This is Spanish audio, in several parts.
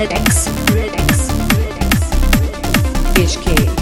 Redex, Redex, Redex, Redix. HK.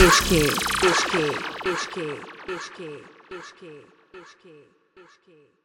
HK, HK, HK, HK, HK, HK, HK.